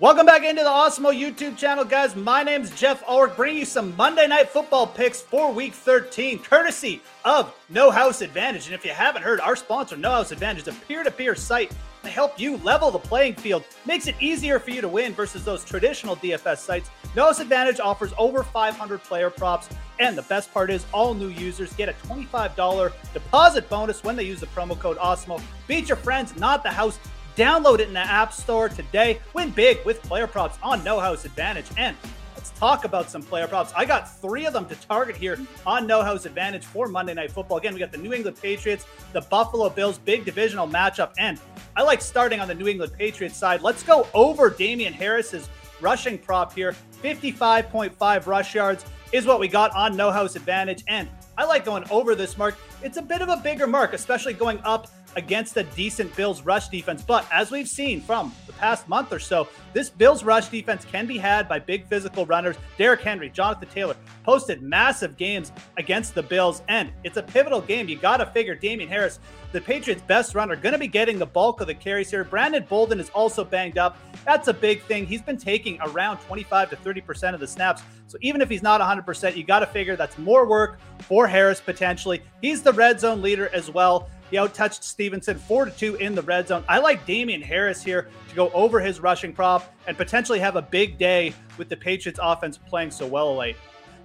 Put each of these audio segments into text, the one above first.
Welcome back into the Awesemo YouTube channel, guys. My name is Geoff Ulrich, bringing you some Monday Night Football picks for Week 13, courtesy of No House Advantage. And if you haven't heard, our sponsor, No House Advantage, is a peer-to-peer site to help you level the playing field. Makes it easier for you to win versus those traditional DFS sites. No House Advantage offers over 500 player props, and the best part is all new users get a $25 deposit bonus when they use the promo code Awesemo. Beat your friends, not the house. Download it in the App Store today. Win big with player props on No House Advantage. And let's talk about some player props. I got three of them to target here on No House Advantage for Monday Night Football. Again, we got the New England Patriots, the Buffalo Bills, big divisional matchup. And I like starting on the New England Patriots side. Let's go over Damien Harris's rushing prop here. 55.5 rush yards is what we got on No House Advantage. And I like going over this mark. It's a bit of a bigger mark, especially going up against a decent Bills rush defense. But as we've seen from the past month or so, this Bills rush defense can be had by big physical runners. Derrick Henry, Jonathan Taylor posted massive games against the Bills, and it's a pivotal game. You got to figure Damien Harris, the Patriots' best runner, going to be getting the bulk of the carries here. Brandon Bolden is also banged up. That's a big thing. He's been taking around 25 to 30% of the snaps. So even if he's not 100%, you got to figure that's more work for Harris potentially. He's the red zone leader as well. He outtouched Stevenson 4 to 2 in the red zone. I like Damien Harris here to go over his rushing prop and potentially have a big day with the Patriots offense playing so well late.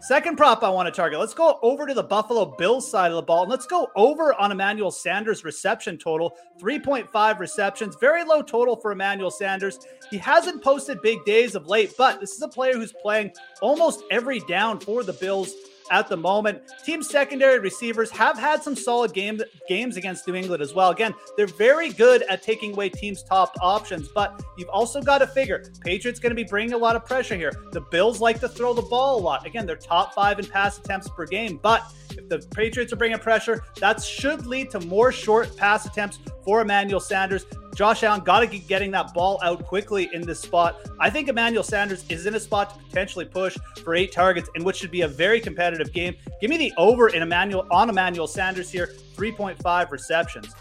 Second prop I want to target. Let's go over to the Buffalo Bills side of the ball and let's go over on Emmanuel Sanders reception total 3.5 receptions. Very low total for Emmanuel Sanders. He hasn't posted big days of late, but this is a player who's playing almost every down for the Bills at the moment. Team secondary receivers have had some solid game, games against New England as well. Again, they're very good at taking away teams' top options, but you've also got to figure Patriots going to be bringing a lot of pressure here. The Bills like to throw the ball a lot. Again, they're top five in pass attempts per game, but if the Patriots are bringing pressure, that should lead to more short pass attempts for Emmanuel Sanders. Josh Allen got to get getting that ball out quickly in this spot. I think Emmanuel Sanders is in a spot to potentially push for eight targets in which should be a very competitive game. Give me the over in Emmanuel on Emmanuel Sanders here, 3.5 receptions.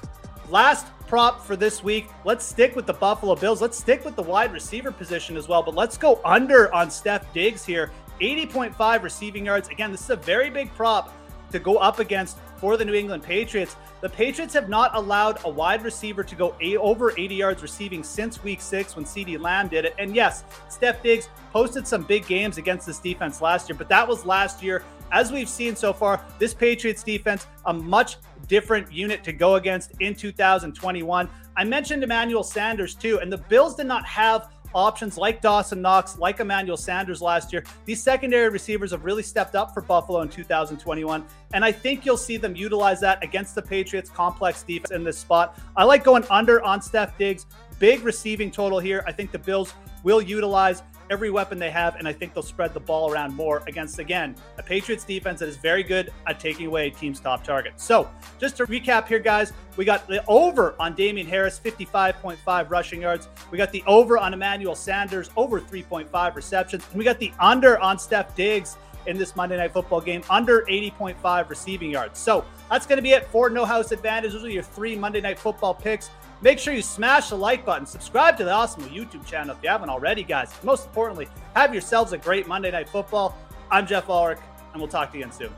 Last prop for this week. Let's stick with the Buffalo Bills. Let's stick with the wide receiver position as well, but let's go under on Steph Diggs here. 80.5 receiving yards. Again, this is a very big prop to go up against for the New England Patriots. The Patriots have not allowed a wide receiver to go over 80 yards receiving since week six when CeeDee Lamb did it. And yes, Steph Diggs posted some big games against this defense last year, but that was last year. As we've seen so far, this Patriots defense, a much different unit to go against in 2021. I mentioned Emmanuel Sanders too, and the Bills did not have options like Dawson Knox, like Emmanuel Sanders last year. These secondary receivers have really stepped up for Buffalo in 2021. And I think you'll see them utilize that against the Patriots' complex defense in this spot. I like going under on Steph Diggs. Big receiving total here. I think the Bills will utilize every weapon they have, and I think they'll spread the ball around more against, again, a Patriots defense that is very good at taking away team's top targets. So, just to recap here, guys, we got the over on Damien Harris, 55.5 rushing yards. We got the over on Emmanuel Sanders, over 3.5 receptions. And we got the under on Steph Diggs in this Monday Night Football game, under 80.5 receiving yards. So, that's going to be it for No House Advantage. Those are your three Monday Night Football picks. Make sure you smash the like button, subscribe to the Awesemo YouTube channel if you haven't already, guys. Most importantly, have yourselves a great Monday Night Football. I'm Geoff Ulrich, and we'll talk to you again soon.